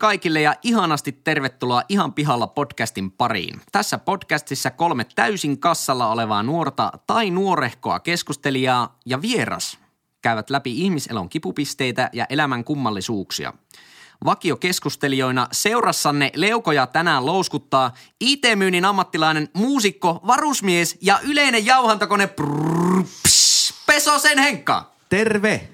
Kaikille ja ihanasti tervetuloa Ihan pihalla podcastin pariin. Tässä podcastissa kolme täysin kassalla olevaa nuorta tai nuorehkoa keskustelijaa ja vieras käyvät läpi ihmiselon kipupisteitä ja elämän kummallisuuksia. Vakiokeskustelijoina seurassanne leukoja tänään louskuttaa IT-myynnin ammattilainen, muusikko, varusmies ja yleinen jauhantakone prrr, pss, Pesosen Henkka. Terve!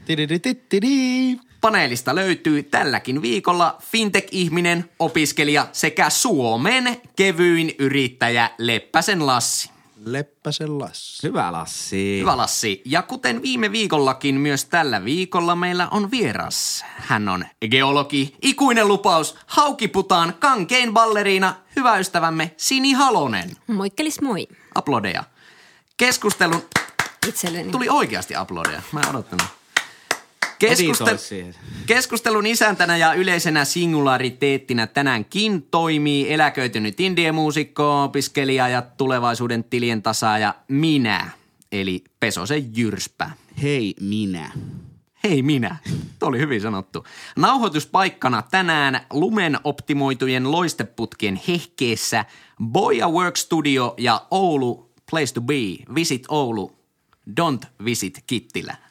Paneelista löytyy tälläkin viikolla fintech-ihminen, opiskelija sekä Suomen kevyin yrittäjä Leppäsen Lassi. Leppäsen Lassi. Hyvä Lassi. Hyvä Lassi. Ja kuten viime viikollakin, myös tällä viikolla meillä on vieras. Hän on geologi, ikuinen lupaus, haukiputaan, kankein balleriina, hyvä ystävämme Sini Halonen. Moikkelis moi Aplodeja. Keskustelun... itselleni. Tuli oikeasti aplodeja. Mä en odottanut. Keskustel... Keskustelun isäntänä ja yleisenä singulariteettina tänäänkin toimii eläköitynyt indiemuusikko, opiskelija ja tulevaisuuden tilien tasaaja minä, eli Pesosen Jyrspä. Hei minä. Hei minä. Tuo oli hyvin sanottu. Nauhoituspaikkana tänään lumen optimoitujen loisteputkien hehkeessä Boya Work Studio ja Oulu Place to Be. Visit Oulu. Don't visit Kittilä.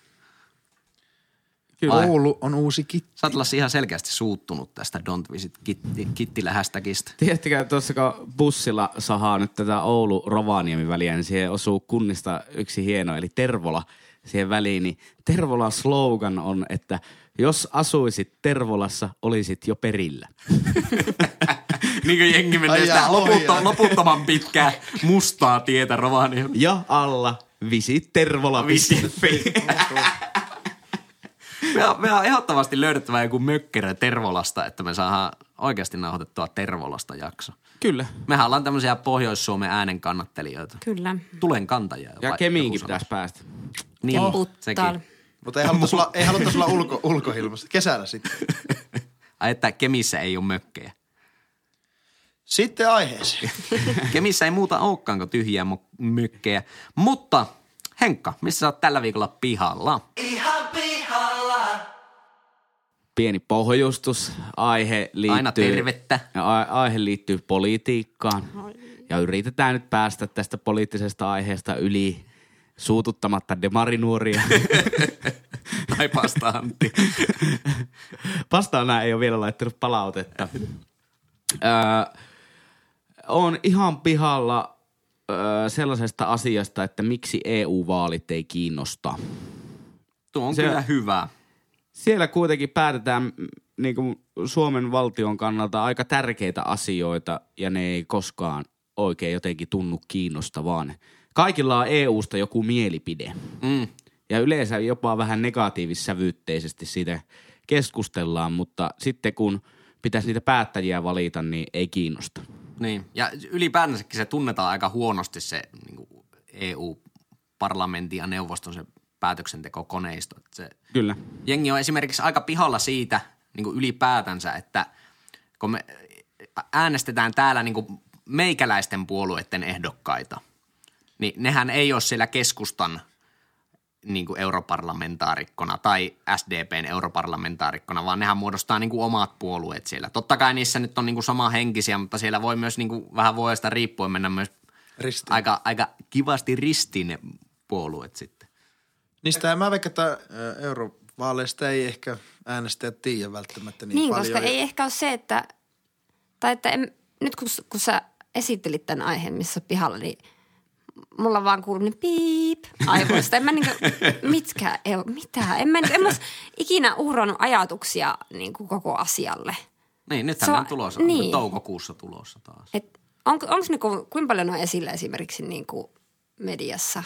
Kyllä. Oulu on uusi kitti. Sä oot ihan selkeästi suuttunut tästä Don't Visit Kitti, Kittilä hashtagista. Tiedättekö, tuossa kun bussilla sahaa nyt tätä Oulu-Rovaniemi väliä, niin siihen osuu kunnista yksi hieno, eli Tervola siihen väliin. Niin Tervolan slogan on, että jos asuisit Tervolassa, olisit jo perillä. niin kuin jengi menee sitä ohjaa. loputtoman pitkää mustaa tietä Rovaniemi. Ja alla visit Tervola. Visit.fi. Me on, me on ehdottomasti löydettävä joku mökkerö Tervolasta, että me saadaan oikeasti nauhoitettua Tervolasta jakso. Kyllä. Mehän ollaan tämmöisiä Pohjois-Suomen äänen kannattelijoita. Kyllä. Tulen kantajia. Ja Kemiinkin pitäisi päästä. Niin, Puttal. Mutta ei haluttaisi olla, ei haluttaisi olla ulko, ulkoilmassa. Kesällä sitten. Ai, että Kemissä ei ole mökkejä. Sitten aiheeseen. Kemissä ei muuta olekaan kuin tyhjiä mökkejä. Mutta Henkka, missä sä oot tällä viikolla pihalla? Pieni pohjustus. Aihe liittyy... Aina tervettä. A- aihe liittyy politiikkaan. Ja yritetään nyt päästä tästä poliittisesta aiheesta yli suututtamatta demarinuoria. Tai pasta Antti. Vastaana ei ole vielä laittanut palautetta. Öö, on ihan pihalla öö, sellaisesta asiasta, että miksi EU-vaalit ei kiinnosta. Tuo on Se- kyllä hyvä. Siellä kuitenkin päätetään mm, niin kuin Suomen valtion kannalta aika tärkeitä asioita ja ne ei koskaan oikein jotenkin tunnu kiinnostavaan. Kaikilla on EUsta joku mielipide Mm. ja yleensä jopa vähän negatiivissävytteisesti siitä keskustellaan, mutta sitten kun pitäisi niitä päättäjiä valita, niin ei kiinnosta. Niin, ja ylipäätänsäkin se tunnetaan aika huonosti se niin EU-parlamentin ja neuvoston se päätöksentekokoneisto. Että se, Kyllä. jengi on esimerkiksi aika pihalla siitä niin kuin ylipäätänsä, että kun me äänestetään täällä niin kuin meikäläisten puolueiden ehdokkaita, niin nehän ei ole siellä keskustan niin kuin europarlamentaarikkona tai SDPn europarlamentaarikkona, vaan nehän muodostaa niin kuin omat puolueet siellä. Totta kai niissä nyt on niin kuin sama henkisiä, mutta siellä voi myös niin kuin vähän vuodesta riippuen mennä myös Ristiin. aika, aika kivasti ristiin ne puolueet sitten. Niistä mä veikkaan, että eurovaaleista ei ehkä äänestäjät tiedä välttämättä niin, Niin, paljon. koska ei ehkä ole se, että, tai että en, nyt kun, kun sä esittelit tämän aiheen, missä on pihalla, niin mulla vaan kuului niin piip aivoista. En mä niinku, mitkä, ei, mitä, en mä, en mä ikinä uhrannut ajatuksia niin kuin koko asialle. Niin, nythän ne on- on tulossa, niin. toukokuussa tulossa taas. Et onko, onko ne, ku- kuinka paljon on esillä esimerkiksi niin kuin mediassa?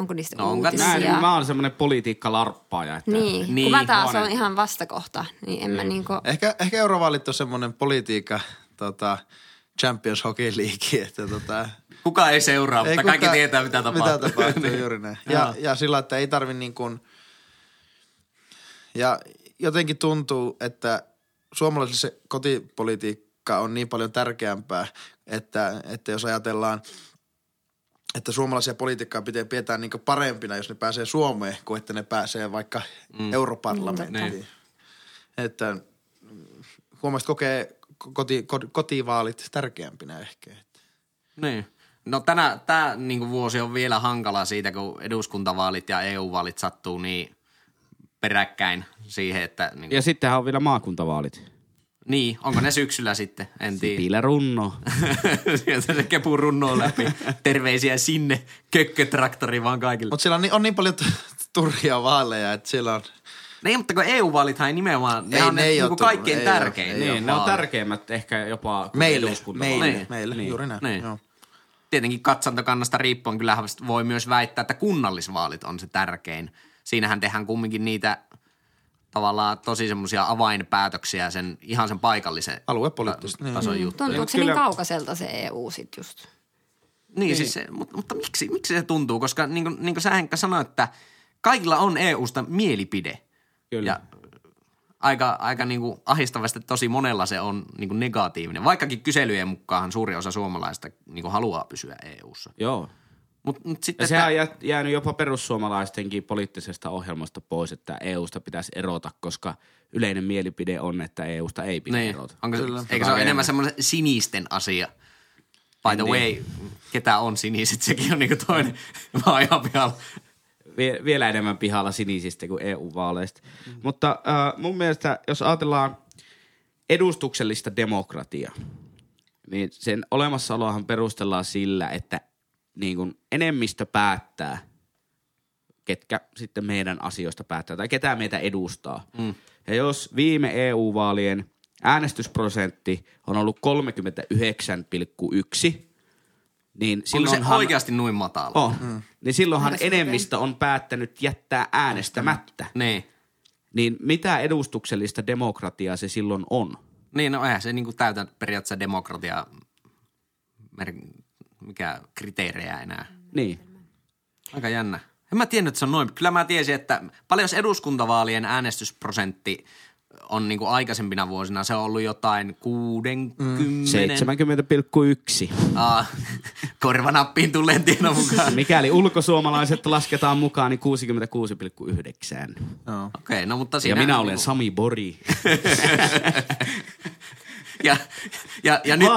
Onko niistä No, onko- uutisia? Mä, niin, mä oon semmoinen politiikkalarppaaja. Että Niin, niin, Niin, kun mä taas on ihan vastakohta, niin en mä niinku... Ehkä, ehkä eurovaalit on semmoinen politiikka tota, Champions Hockey League, että tota, Kuka ei seuraa, mutta kaikki kukaan- tietää, mitä tapahtuu. Mitä tapahtuu, juuri näin. Ja, ja sillä, että ei tarvi niin kuin, ja jotenkin tuntuu, että suomalaisille se kotipolitiikka on niin paljon tärkeämpää, että, että jos ajatellaan, että suomalaisia poliitikkoja pitää pidetää niin parempina, jos ne pääsee Suomeen, kuin että ne pääsee vaikka mm. europarlamenttiin. Niin. Että Suomalaiset kokee koti, koti, kotivaalit tärkeämpinä ehkä. Niin. No tänä, tämä niin vuosi on vielä hankala siitä, kun eduskuntavaalit ja EU-vaalit sattuu niin peräkkäin siihen, että... Niin, Ja sittenhän on vielä maakuntavaalit. Niin onko ne syksyllä sitten? En tiedä. Sipilä runno. Sieltä se kepu runnoo läpi. Terveisiä sinne, kökkötraktori vaan kaikille. Mutta siellä on niin, on niin paljon turhia vaaleja, että siellä on... Niin, mutta kun EU-vaalithan ei nimenomaan, ne Ei, on ne ne, ei niin tullut, kaikkein ei tärkein. ei oo. niin, ne on tärkeimmät ehkä jopa kuin Meille, meille, Niin. meille, Niin. juuri näin. Niin. Joo. Tietenkin katsantokannasta riippuen kyllähän voi myös väittää, että kunnallisvaalit on se tärkein. Siinähän tehdään kumminkin niitä tavallaan tosi semmoisia avainpäätöksiä sen ihan sen paikallisen Aluepoliittisesti, niin. tason juttuja. Tuntuuko se Kyllä. niin kaukaiselta se EU sit just? Niin, siis se, mutta, mutta miksi, miksi se tuntuu? Koska niin kuin, niin kuin sä Henkka sanoit, että kaikilla on EUsta mielipide. Kyllä. Ja aika, aika niin kuin ahistavasti tosi monella se on niin kuin negatiivinen. Vaikkakin kyselyjen mukaan suuri osa suomalaista niin kuin haluaa pysyä EUssa. Joo. Mutta mut sitten, Ja sehän on jä- jäänyt jopa perussuomalaistenkin poliittisesta ohjelmasta pois, että EUsta pitäisi erota, koska yleinen mielipide on, että EUsta ei pidä niin, erota. onko se, Kyllä. eikö se ole enemmän semmoinen sinisten asia? By the Niin. way, ketä on siniset, sekin on niin kuin toinen. Mä oon ihan pihalla. Vie- vielä enemmän pihalla sinisistä kuin EU-vaaleista. Mm. Mutta äh, mun mielestä, jos ajatellaan edustuksellista demokratiaa, niin sen olemassaoloahan perustellaan sillä, että niin kun enemmistö päättää, ketkä sitten meidän asioista päättää tai ketä meitä edustaa. Mm. Ja jos viime EU-vaalien äänestysprosentti on ollut 39,1, niin Onko se silloinhan... oikeasti noin matala? On. Mm. Niin silloinhan enemmistö on päättänyt jättää äänestämättä. Niin. Niin mitä edustuksellista demokratiaa se silloin on? Niin, no eihän se niinku täytä periaatteessa demokratia, mer- mikä kriteerejä enää. Niin. Aika jännä. En mä tiennyt, että se on noin. Kyllä mä tiesin, että paljon jos eduskuntavaalien äänestysprosentti on niinku aikaisempina vuosina, se on ollut jotain 60. Mm. 70,1. Ah, korvanappiin tulleen tiedon mukaan. Mikäli ulkosuomalaiset lasketaan mukaan, niin 66,9. Joo. Okei, okay, no mutta Ja siinä... minä olen Sami Bori. Ja, ja, ja, nyt,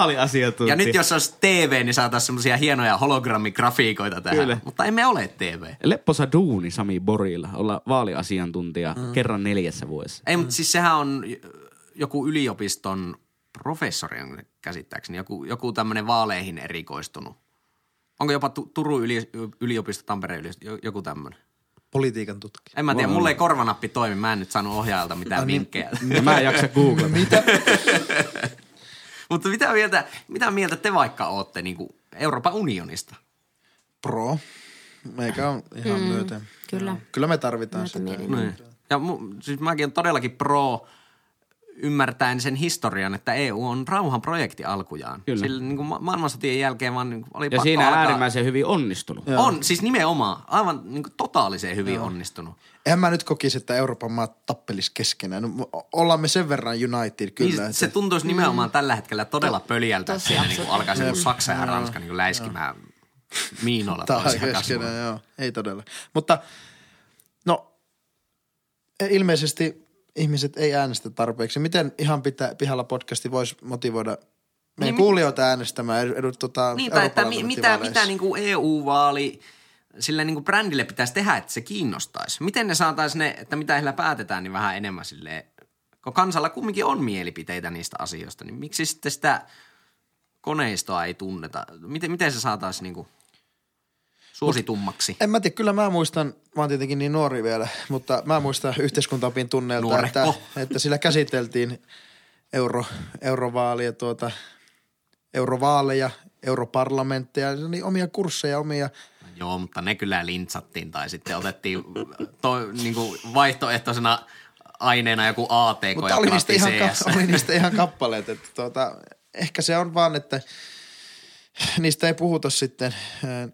ja nyt jos olisi TV, niin saataisiin semmoisia hienoja hologrammigrafiikoita tähän. Kyllä. Mutta emme ole TV. Lepposa duuni Sami Borilla, olla vaaliasiantuntija mm. kerran neljässä vuodessa. Ei, mutta siis sehän on joku yliopiston professori on käsittääkseni, joku, joku tämmöinen vaaleihin erikoistunut. Onko jopa Tu- Turun yli, yliopisto, Tampereen yliopisto, jo- joku tämmöinen? Politiikan tutkija. En mä tiedä, mulla ei korvanappi toimi, mä en nyt saanut ohjaajalta mitään vinkkejä. Ja mä en jaksa googlata. Mitä? Mutta mitä mieltä, mitä mieltä te vaikka ootte niin kuin Euroopan unionista? Pro. Meikä on ihan mm, myöten. kyllä. Joo. Kyllä me tarvitaan sitä. Myötämielinen. Niin. Ja mu, siis mäkin on todellakin pro ymmärtäen sen historian, että EU on rauhanprojekti alkujaan. Kyllä. Sillä niin kuin ma- maailmansotien jälkeen vaan niin kuin oli Ja pakko siinä alkaa. äärimmäisen hyvin onnistunut. On, siis nimenomaan. Aivan niin kuin totaalisen hyvin Joo. onnistunut. En mä nyt kokisi, että Euroopan maat tappelis keskenään. No, ollaan me sen verran united kyllä. Niin, että- se tuntuisi nimenomaan tällä hetkellä todella pöljältä, että siinä niin kuin absurdi. alkaisi niin Saksa ja Ranska niin kuin läiskimään miinoilla Tää toisia keskenään, kasvoja. joo. Ei todella. Mutta no, ilmeisesti ihmiset ei äänestä tarpeeksi. Miten ihan pitää, pihalla podcasti voisi motivoida meidän Niin, kuulijoita äänestämään edu, tota, Niin, tai että mi- mitä, mitä niin kuin EU-vaali sillä niin kuin brändille pitäisi tehdä, että se kiinnostaisi? Miten ne saataisiin ne, että mitä heillä päätetään, niin vähän enemmän silleen, kun kansalla kumminkin on mielipiteitä niistä asioista, niin miksi sitten sitä koneistoa ei tunneta? Miten, miten se saataisiin niin kuin suositummaksi? En mä tiedä, kyllä mä muistan, mä oon tietenkin niin nuori vielä, mutta mä muistan yhteiskuntaopin tunneilta, että, Nuorehko. että sillä käsiteltiin euro, eurovaalia, tuota, eurovaaleja, europarlamentteja, oli omia kursseja, omia Joo, mutta ne kyllä lintsattiin tai sitten otettiin to, niin kuin vaihtoehtoisena aineena joku ATK Mutta ja oli niistä, ihan, ka- oli niistä ihan kappaleet, että tuota, ehkä se on vaan, että niistä ei puhuta sitten äh,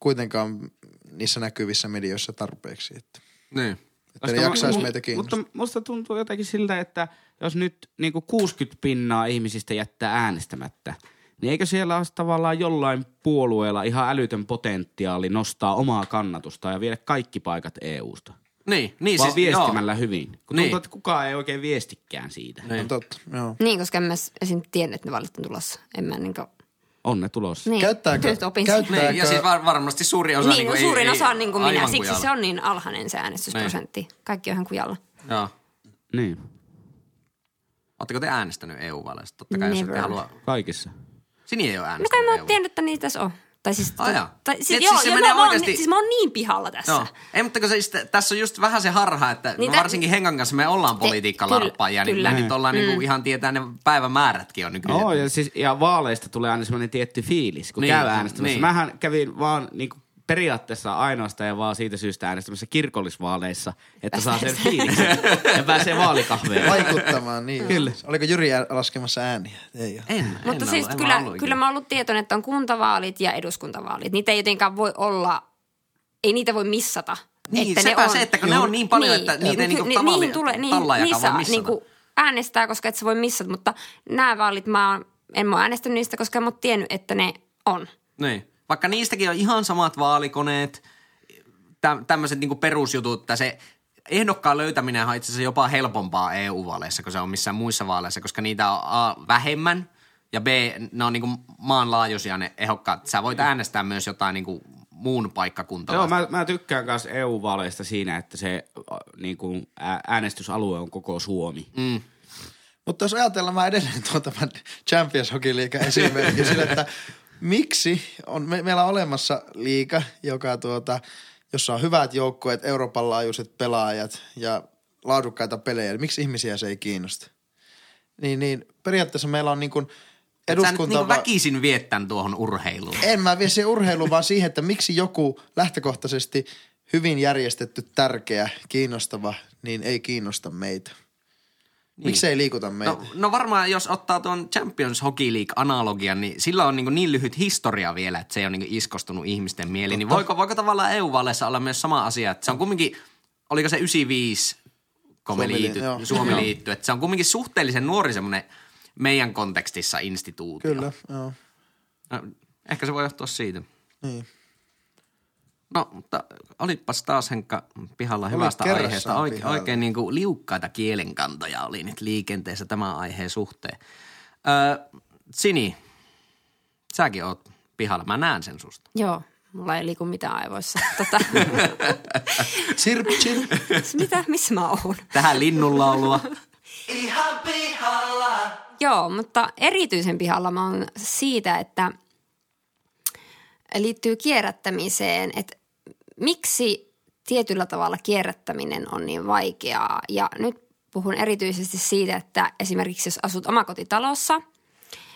kuitenkaan niissä näkyvissä medioissa tarpeeksi, että, Niin. että ne jaksaisi mu- meitä kiinnostaa. Mutta musta tuntuu jotenkin siltä, että jos nyt niin 60 pinnaa ihmisistä jättää äänestämättä, niin eikö siellä olisi tavallaan jollain puolueella ihan älytön potentiaali nostaa omaa kannatusta ja viedä kaikki paikat EUsta? Niin, niin vaan siis, viestimällä hyvin. Kun Niin. tuntuu, että kukaan ei oikein viestikään siitä. Niin. Totta, joo. Niin, koska en mä esim. tiennyt, että ne vaalit on tulossa. En mä niinku... On ne tulossa. Niin, Käyttääkö- nyt opin käyttää- sen. Niin, ja siis var, varmasti suurin osa... Niin, niinku no ei- suurin ei- osa on niin kuin minä. Siksi kujalla. se on niin alhainen se äänestysprosentti. Kaikki on ihan kujalla. Joo. Niin, Oletteko te äänestänyt EU-vaaleista? Totta kai, jos ette Never. halua... kaikissa. Sini ei ole No äänestänyt kai mä oon tiennyt, että niitä tässä on. Tai siis, Ai jaa. tai, Et siis, siis joo, se joo, menee mä, mä oon, oikeasti- siis mä oon niin pihalla tässä. Joo. Ei, mutta kun se, just- tässä on just vähän se harha, että Niin niin tä- varsinkin Henkan kanssa me ollaan politiikkalarppaajia, niin kyllä. me nyt ollaan niinku ihan tietää ne päivämäärätkin on nykyään. Oo, ja, siis, ja vaaleista tulee aina semmoinen tietty fiilis, kun Niin, käy äänestämässä. niin. Mähän kävin vaan niin kuin periaatteessa ainoastaan ja vaan siitä syystä äänestämässä kirkollisvaaleissa, että saa sen fiiliksen ja pääsee vaalikahveen. Vaikuttamaan, niin. Kyllä. Oliko Jyri laskemassa ääniä? Ei ole. En, Mutta en siis ollut, kyllä, ollut kyllä mä oon ollut tietoinen, että on kuntavaalit ja eduskuntavaalit. Niitä ei jotenkaan voi olla, ei niitä voi missata. Niin, että sepä on, se, että kun ne on niin paljon, että niitä ei niinku ni- tavalli- niihin tulee, niin, niissä voi missata. niinku äänestää, koska et sä voi missata. Mutta nämä vaalit mä oon, en mä oon äänestänyt niistä, koska en mä oon tiennyt, että ne on. Niin. Vaikka niistäkin on ihan samat vaalikoneet, tä- tämmöiset niinku perusjutut, että se ehdokkaan löytäminen on itse asiassa jopa helpompaa EU-vaaleissa, kuin se on missään muissa vaaleissa, koska niitä on A, vähemmän ja B, ne on niinku maanlaajuisia ne ehdokkaat. Sä voit äänestää myös jotain niinku muun paikkakuntalaista. Joo, mä, mä tykkään myös EU-vaaleista siinä, että se niin kuin, äänestysalue on koko Suomi. Mm. Mutta jos ajatellaan mä edelleen tuon tämän Champions Hockey liiga esimerkki sille, että miksi on, me, meillä on olemassa liiga, joka tuota, jossa on hyvät joukkueet, Euroopan laajuiset pelaajat ja laadukkaita pelejä. niin Miksi ihmisiä se ei kiinnosta? Niin, niin periaatteessa meillä on niin kuin Et sä nyt eduskunta... va- väkisin vietän tuohon urheiluun. en mä vie siihen urheiluun, vaan siihen, että miksi joku lähtökohtaisesti hyvin järjestetty, tärkeä, kiinnostava, niin ei kiinnosta meitä. Miksi ei liikuta meitä? No, no varmaan jos ottaa tuon Champions Hockey League-analogian, niin sillä on niin, niin lyhyt historia vielä, että se ei ole niin iskostunut ihmisten mieliin. Niin voiko, voiko tavallaan EU-vaaleissa olla myös sama asia, että se on kumminkin, oliko se 95, kun me Suomi li- liity, joo. Suomi Joo. liittyi, että se on kumminkin suhteellisen nuori semmoinen meidän kontekstissa instituutio. Kyllä, joo. No, ehkä se voi johtua siitä. Niin. No, mutta olipas taas Henkka pihalla Oli hyvästä aiheesta. Oike, pihalla. oikein niin kuin liukkaita kielenkantoja oli nyt liikenteessä tämän aiheen suhteen. Öö, Sini, säkin oot pihalla. Mä näen sen susta. Joo, mulla ei liiku mitään aivoissa. Tota, Chirp, chirp. mitä, missä mä oon? Tähän linnunlaulua. Joo, mutta erityisen pihalla mä oon siitä, että liittyy kierrättämiseen, että miksi tietyllä tavalla kierrättäminen on niin vaikeaa. Ja nyt puhun erityisesti siitä, että esimerkiksi jos asut omakotitalossa,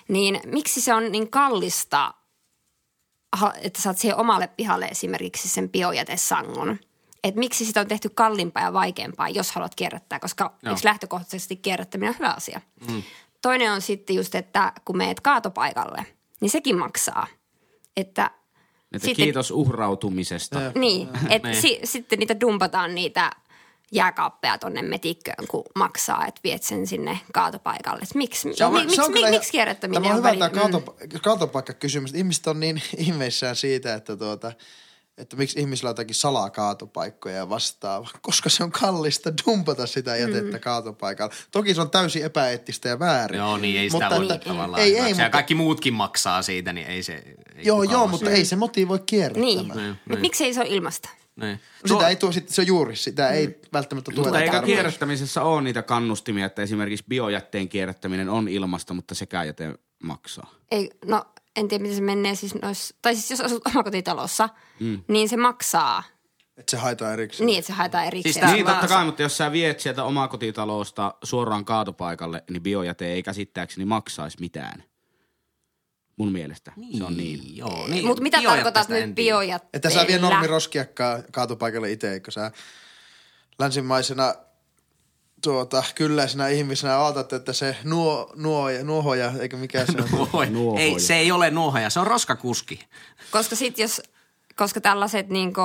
niin miksi se on niin kallista, että saat siihen omalle pihalle esimerkiksi sen biojätesangon. Että miksi sitä on tehty kalliimpaa ja vaikeampaa, jos haluat kierrättää, koska Joo. eikö lähtökohtaisesti kierrättäminen on hyvä asia. Mm. Toinen on sitten just, että kun meet kaatopaikalle, niin sekin maksaa. Että Että Sitten- kiitos uhrautumisesta. niin, että Niin. si, sitten niitä dumpataan niitä jääkaappeja tonne metikköön, kun maksaa, että viet sen sinne kaatopaikalle. Et miksi, Se on- mi, se miksi, on mi, miksi kierrättäminen Tämä on hyvä väli- tämä kaatopa- kaatopaikkakysymys. Ihmiset on niin ihmeissään siitä, että, tuota, että miksi ihmisillä on jotakin salaa kaatopaikkoja ja vastaava. Koska se on kallista dumpata sitä jätettä mm. kaatopaikalla. Toki se on täysin epäeettistä ja väärin. Joo, niin ei sitä Mutta voi että- tavallaan Ei, ei, mutta, kaikki muutkin maksaa siitä, niin ei se... Ei joo, joo, mutta ei se motivoi kierrättämään. Niin, Niin, niin. miksi ei se ole ilmasta? Niin. Sitä ei tuo, sit- se on juuri, sitä ei välttämättä tueta Mutta tarpeeksi. kierrättämisessä ole niitä kannustimia, että esimerkiksi biojätteen kierrättäminen on ilmasta, mutta sekään jäte maksaa? Ei, no en tiedä, miten se menee. Siis nois, tai siis jos asut omakotitalossa, mm. niin se maksaa Että se haetaan erikseen. niin, että se haetaan erikseen. Siis Niin totta kai, mutta jos sä viet sieltä omakotitalosta suoraan kaatopaikalle, niin biojäte ei käsittääkseni maksaisi mitään. Mun mielestä se on niin. Joo, niin. Mutta mitä tarkoitat nyt tiedä. Että biojätteellä? sä vie normiroskia kaatopaikalle itse, eikö sä länsimaisena tuota, kylläisenä ihmisenä ootat, että se nuo, nuo, nuohoja, eikä mikään se on. Nuohoja. Ei, se ei ole nuohoja, se on roskakuski. Koska sit jos, koska tällaiset niinku,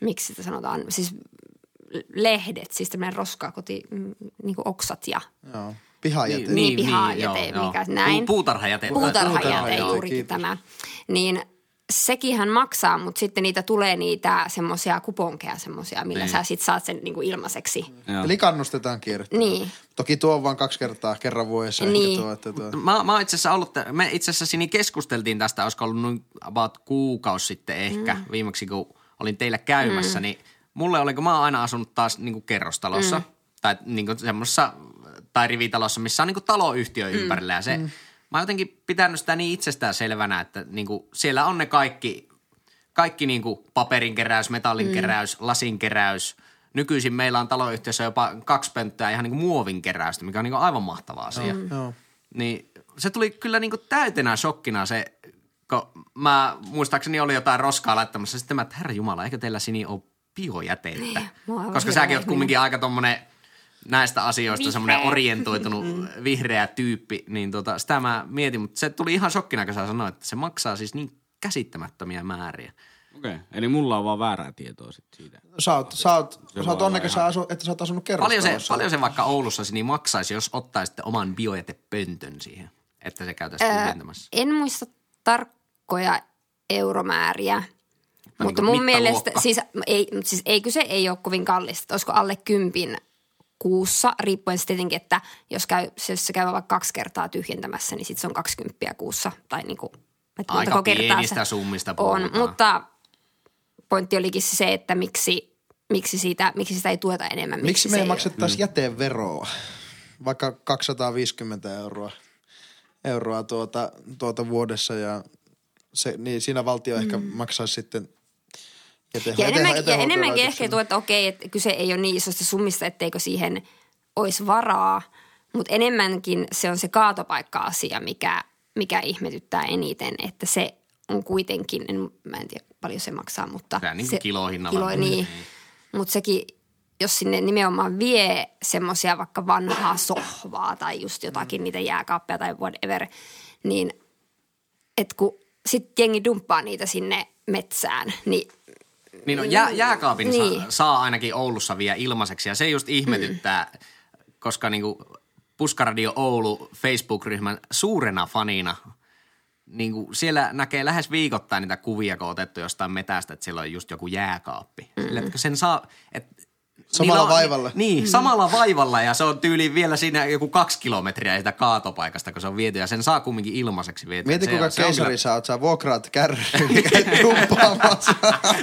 miksi sitä sanotaan, siis lehdet, siis tämmöinen roskakoti, mm, niinku oksat ja Joo. Pihajäte. niin, pihajäte, joo, joo. mikä näin. Pu- Puutarhajäte. puutarhajäte, Puutarhajäte, juurikin kiitos. tämä. Niin sekinhän maksaa, mutta sitten niitä tulee niitä semmoisia kuponkeja semmoisia, millä Niin. sä sit saat sen niinku ilmaiseksi. Joo. Eli kannustetaan kierrättämään. Niin. Toki tuo on vain kaksi kertaa, kerran vuodessa. Niin. Tuo, että tuo. Mä, mä oon itse asiassa ollut, me itse asiassa Sini keskusteltiin tästä, olisiko ollut noin about kuukausi sitten ehkä, mm. viimeksi kun olin teillä käymässä, mm. niin mulle oli, kun mä oon aina asunut taas niin kuin kerrostalossa, mm. tai niin kuin semmoisessa, tai rivitalossa, missä on niin kuin taloyhtiö mm. ympärillä, ja se, mm. Mä oon jotenkin pitänyt sitä niin itsestään selvänä, että niin kuin siellä on ne kaikki, kaikki niin kuin paperinkeräys, metallinkeräys, mm. lasinkeräys, Nykyisin meillä on taloyhtiössä jopa kaksi pönttöä ihan niin kuin muovinkeräystä, mikä on niin kuin aivan mahtava asia. Mm. Niin se tuli kyllä niinku täytenä shokkina se, kun mä muistaakseni oli jotain roskaa laittamassa. Sitten mä, että herra Jumala, eikö teillä Sini ole biojätettä? Niin, Koska säkin oot kumminkin aika tommonen näistä asioista Vihreä. semmoinen orientoitunut vihreä tyyppi, niin tota, sitä mä mietin, mutta se tuli ihan shokkina, kun sä sanoit, että se maksaa siis niin käsittämättömiä määriä. Okei, okay. eli mulla on vaan väärää tietoa sit siitä. Sä oot, sä oot, Se sä oot onnekas, ihan- asu, että sä oot asunut Paljon se, paljon se vaikka Oulussa niin maksaisi, jos ottaisitte oman biojätepöntön siihen, että se käytäisiin Öö, tyhjentämässä. en muista tarkkoja euromääriä, mutta niinku mun mielestä, siis ei, siis ei kyse ei ole kovin kallista. Olisiko alle kympin kuussa, riippuen sitten tietenkin, että jos, käy, jos se käy vaikka kaksi kertaa tyhjentämässä, niin sitten se on 20 kuussa. Tai niinku, että Aika pienistä se summista on. puhutaan. Mutta pointti olikin se, että miksi, miksi, siitä, miksi sitä ei tueta enemmän. Miksi me se ei ole- maksettaisi jäteveroa? Vaikka 250 euroa, euroa tuota, tuota vuodessa ja se, niin siinä valtio ehkä maksaisi sitten Ja, enemmän, ja enemmänkin ehkä tuo, että okei, että kyse ei ole niin isosta summista, etteikö siihen olisi varaa, mutta enemmänkin se on se kaatopaikka-asia, mikä, mikä ihmetyttää eniten, että se on kuitenkin, en, mä en tiedä paljon se maksaa, mutta... Sehän niin se, kilohinnalla. Kilo, niin, mutta sekin, jos sinne nimenomaan vie semmoisia vaikka vanhaa sohvaa tai just jotakin niitä jääkaappeja tai whatever, niin et kun sitten jengi dumppaa niitä sinne metsään, niin Niin no, jää, jääkaapin niin. Niin. saa, saa ainakin Oulussa vielä ilmaiseksi ja se just ihmetyttää, mm. koska niinku Puskaradio Oulu Facebook-ryhmän suurena fanina, niinku siellä näkee lähes viikoittain niitä kuvia, kun on otettu jostain metästä, että siellä on just joku jääkaappi. Mm. Sille, että sen saa, et, Samalla niillä on- vaivalla. Niin, mm. samalla vaivalla ja se on tyyli vielä siinä joku kaksi kilometriä sitä kaatopaikasta, kun se on viety ja sen saa kumminkin ilmaiseksi viety. Mieti kuinka keisari kyllä- sä oot, sä vuokraat kärry, mikä dumppaamassa.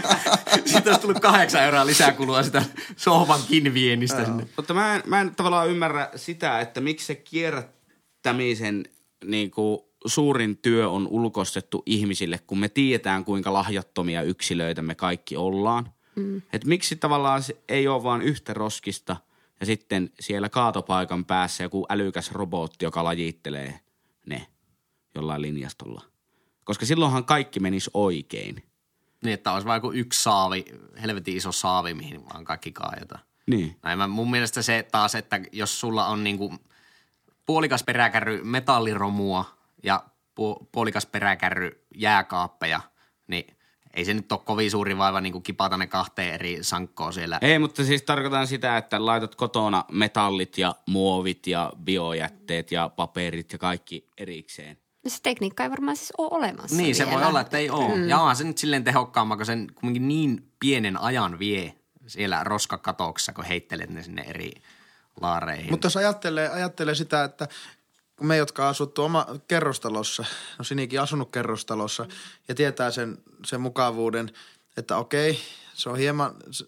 Sitten olisi tullut kahdeksan euroa lisäkulua sitä sohvankin viennistä sinne. Mutta mä en, mä en tavallaan ymmärrä sitä, että miksi se kierrättämisen niin kuin, suurin työ on ulkostettu ihmisille, kun me tiedetään, kuinka lahjattomia yksilöitä me kaikki ollaan. Mm. Et miksi tavallaan se ei ole vain yhtä roskista ja sitten siellä kaatopaikan päässä joku älykäs robotti, joka lajittelee ne jollain linjastolla. Koska silloinhan kaikki menisi oikein. Niin, että olisi vain joku yksi saavi, helvetin iso saavi, mihin vaan kaikki kaajataan. Niin. Näin mä, mun mielestä se taas, että jos sulla on niinku puolikas peräkärry metalliromua ja pu- puolikas peräkärry jääkaappeja, niin ei se nyt ole kovin suuri vaiva niinku kipata ne kahteen eri sankkoon siellä. Ei, mutta siis tarkoitan sitä, että laitat kotona metallit ja muovit ja biojätteet ja paperit ja kaikki erikseen. No se tekniikka ei varmaan siis ole olemassa Niin, se vielä. voi olla, että ei ole. Mm. Ja onhan se nyt silleen tehokkaamman, kun sen kuitenkin niin pienen ajan vie siellä roskakatoksessa, kun heittelet ne sinne eri laareihin. Mutta jos ajattelee, ajattelee sitä, että kun me, jotka on asuttu oma kerrostalossa, no Sinikin asunut kerrostalossa ja tietää sen, sen mukavuuden, että okei, se on hieman, se,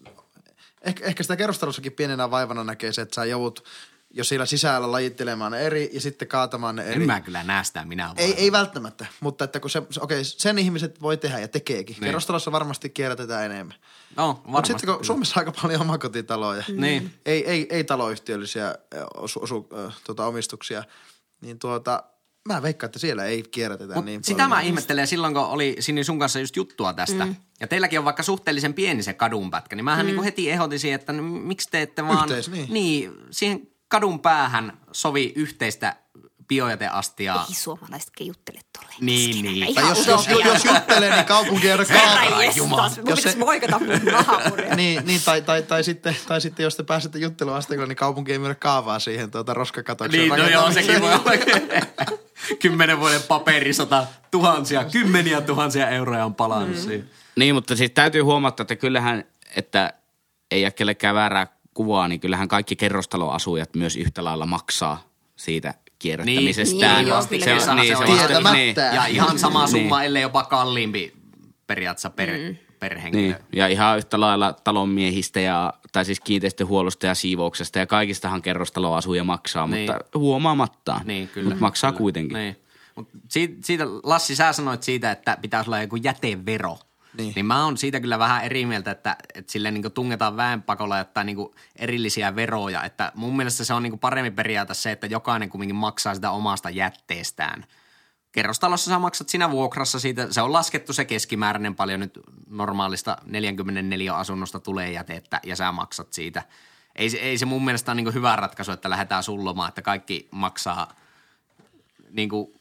ehkä, ehkä sitä kerrostalossakin pienenä vaivana näkee se, että sä joudut jo siellä sisällä lajittelemaan ne eri ja sitten kaatamaan ne eri. en mä kyllä näe sitä, minä vaan. Ei, ei välttämättä, mutta että kun se, se okei, sen ihmiset voi tehdä ja tekeekin. Niin. Kerrostalossa varmasti kierrätetään enemmän. No, Mutta varmasti. sitten kun Suomessa on aika paljon omakotitaloja, Niin. ei, ei, ei taloyhtiöllisiä osu, osu, ö, tuota, omistuksia, niin tuota, mä veikkaan, että siellä ei kierrätetä Mut niin sitä paljon. mä ihmettelen silloin, kun oli Sini sun kanssa just juttua tästä. Mm. Ja teilläkin on vaikka suhteellisen pieni se kadunpätkä, niin mähän mm. niin heti ehdotin siihen, että no, miksi te ette vaan... Yhteis, niin. niin. siihen kadun päähän sovi yhteistä biojäteastiaa. Ei suomalaisetkin juttele tolleen Niin, keskenään. niin. Ihan Tai jos, jos, jos juttelee, niin kaupunki ei ole Herra kaava. jestas, mun Jos pitäisi se- moikata mun niin, niin tai, tai, tai, sitten, tai sitten jos te pääsette jutteluasteikolle, niin kaupunki ei myydä kaavaa siihen tuota roskakatokseen. Niin, no joo, sekin voi olla. kymmenen vuoden paperisota, tuhansia, kymmeniä tuhansia euroja on palannut mm. siihen. Niin, mutta siis täytyy huomata, että kyllähän, että ei jää kellekään väärää kuvaa, niin kyllähän kaikki kerrostaloasujat myös yhtä lailla maksaa siitä kierrättämisestään. Niin, joo, Niin, se, kyllä. on, niin, se on Tietämättä. niin, Ja ihan sama summa, Niin. ellei jopa kalliimpi periaatteessa per, mm. per henkilö. Niin, ja ihan yhtä lailla talonmiehistä ja, tai siis kiinteistöhuollosta ja siivouksesta ja kaikistahan kerrostaloasuja maksaa, Niin. mutta huomaamattaan. Niin, kyllä. Mutta maksaa kyllä. kuitenkin. Niin. Mut siitä, siitä, Lassi, sä sanoit siitä, että pitäisi olla joku jätevero. Niin. niin mä oon siitä kyllä vähän eri mieltä, että, että sille niin tungetaan väenpakolla jotain niin erillisiä veroja. Että mun mielestä se on niin paremmin periaate se, että jokainen kumminkin maksaa sitä omasta jätteestään. Kerrostalossa sä maksat siinä vuokrassa siitä, se on laskettu se keskimääräinen paljon nyt normaalista 44 asunnosta tulee jätettä ja sä maksat siitä. Ei se, ei se mun mielestä ole niin hyvä ratkaisu, että lähdetään sullomaan, että kaikki maksaa niin kuin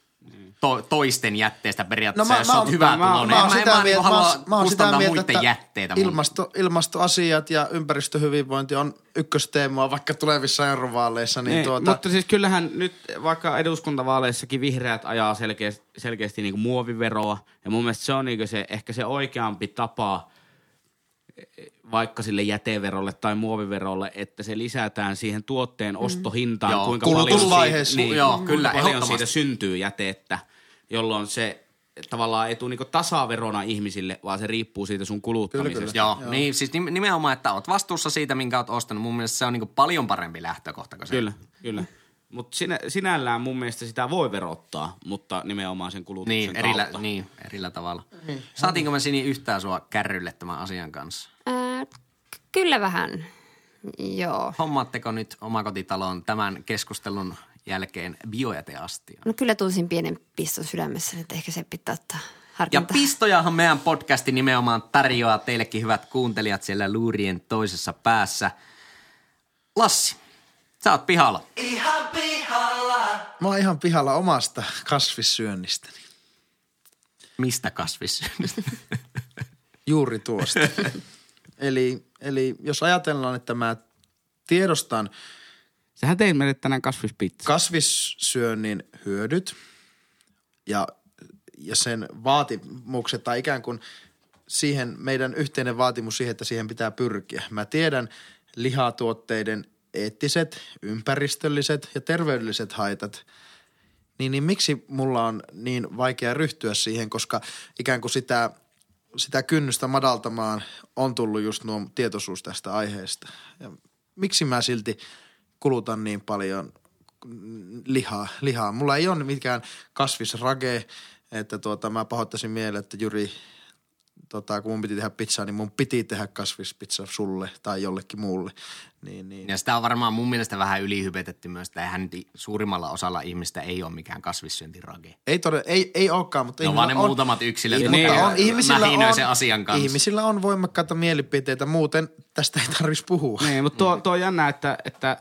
to, toisten jätteestä periaatteessa, no, mä- jos mä oot hyvä mä- mä- tulonen. Mä oon en sitä mä, mieltä, mä, mä, halua oon- mä oon sitä mieltä, muiden että jätteitä. ilmasto, ilmastoasiat ja ympäristöhyvinvointi on ykkösteemaa vaikka tulevissa eurovaaleissa. Niin, Niin, tuota, Mutta siis kyllähän nyt vaikka eduskuntavaaleissakin vihreät ajaa selkeästi, selkeästi niin kuin muoviveroa. Ja mun mielestä se on niin se, ehkä se oikeampi tapa vaikka sille jäteverolle tai muoviverolle, että se lisätään siihen tuotteen ostohintaan, Joo, kuinka paljon, kulutusvaiheessa. siitä, niin, Joo, kuinka kyllä, paljon siitä syntyy jätettä, jolloin se tavallaan ei tule niin tasaverona ihmisille, vaan se riippuu siitä sun kuluttamisesta. Joo, Joo. Niin, siis nim- nimenomaan, että oot vastuussa siitä, minkä oot ostanut. Mun mielestä se on niin paljon parempi lähtökohta kuin se. Kyllä, kyllä. Mutta sinä, sinällään mun mielestä sitä voi verottaa, mutta nimenomaan sen kulutuksen Niin, erillä, kautta. niin, erillä tavalla. Saatiinko me Sini yhtään sua kärrylle tämän asian kanssa? Ää, k- kyllä vähän, joo. Hommaatteko nyt omakotitaloon tämän keskustelun jälkeen biojäteastia? No kyllä tunsin pienen piston sydämessä, että ehkä se pitää ottaa Ja harkinta. pistojahan meidän podcasti nimenomaan tarjoaa teillekin hyvät kuuntelijat siellä luurien toisessa päässä. Lassi, sä oot pihalla. Mä oon ihan pihalla omasta kasvissyönnistäni. Mistä kasvis? Juuri tuosta. eli, eli jos ajatellaan, että mä tiedostan Sähän teit meille tänään kasvispizza. kasvissyönnin hyödyt ja, ja sen vaatimukset tai ikään kuin siihen meidän yhteinen vaatimus siihen, että siihen pitää pyrkiä. Mä tiedän lihatuotteiden eettiset, ympäristölliset ja terveydelliset haitat, niin, niin miksi mulla on niin vaikea ryhtyä siihen, koska ikään kuin sitä, sitä kynnystä madaltamaan on tullut just nuo tietoisuus tästä aiheesta. Ja miksi mä silti kulutan niin paljon lihaa, lihaa. Mulla ei ole mikään kasvisrage, että tuota, mä pahoittaisin mieleen, että Juri, tota, kun mun piti tehdä pizzaa, niin mun piti tehdä kasvispizza sulle tai jollekin muulle. Niin, niin. Ja sitä on varmaan mun mielestä vähän ylihypetetty myös, että eihän nyt suurimmalla osalla ihmistä ei ole mikään kasvissyöntirage. Ei, todella, ei, ei olekaan, mutta Ne on ihmisillä vaan ne muutamat yksilöt, Niin, jotka mutta on, ihmisillä on, sen asian kanssa. Ihmisillä on voimakkaita mielipiteitä, muuten tästä ei tarvitsisi puhua. Niin, mutta tuo, tuo on jännä, että, että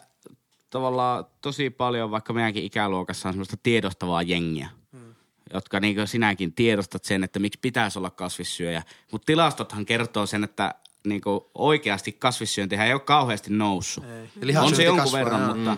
tavallaan tosi paljon vaikka meidänkin ikäluokassa on semmoista tiedostavaa jengiä, hmm. jotka niin kuin sinäkin tiedostat sen, että miksi pitäisi olla kasvissyöjä. Mutta tilastothan kertoo sen, että niin kuin oikeasti kasvissyöntihän ei ole kauheasti noussut. Ei. Ja On se jonkun kasvaa, verran, joo. mutta,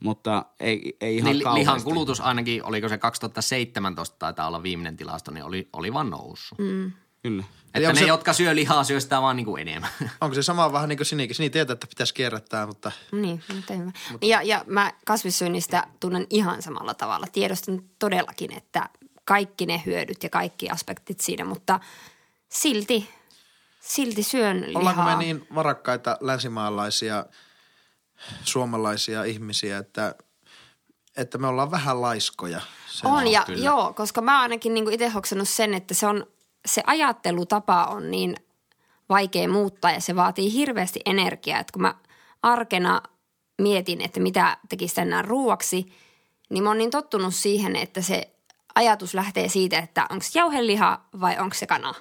mutta ei, ei ihan Niin, kauheasti. lihan kulutus ainakin, oliko se 2017 taitaa olla viimeinen tilasto, niin oli, oli vaan noussut. Mm. Kyllä. Eli Että onko ne, se- jotka syö lihaa, syö sitä vaan niin kuin enemmän. Onko se sama vähän niin kuin Sinikin? Sini tietää, että pitäisi kierrättää, mutta Niin, mutta hyvä. Ja, ja mä kasvissyönnistä tunnen ihan samalla tavalla. Tiedostan todellakin, että kaikki ne hyödyt ja kaikki aspektit siinä, mutta silti, silti syön lihaa. ollaanko me niin varakkaita länsimaalaisia, suomalaisia ihmisiä, että, että me ollaan vähän laiskoja? Se On, ja kyllä. joo, koska mä oon ainakin niin itse hoksannut sen, että se, on, se ajattelutapa on niin vaikea muuttaa ja se vaatii hirveästi energiaa. Että kun mä arkena mietin, että mitä tekisi tänään ruuaksi, niin mä oon niin tottunut siihen, että se ajatus lähtee siitä, että onko jauheliha vai onko se kana.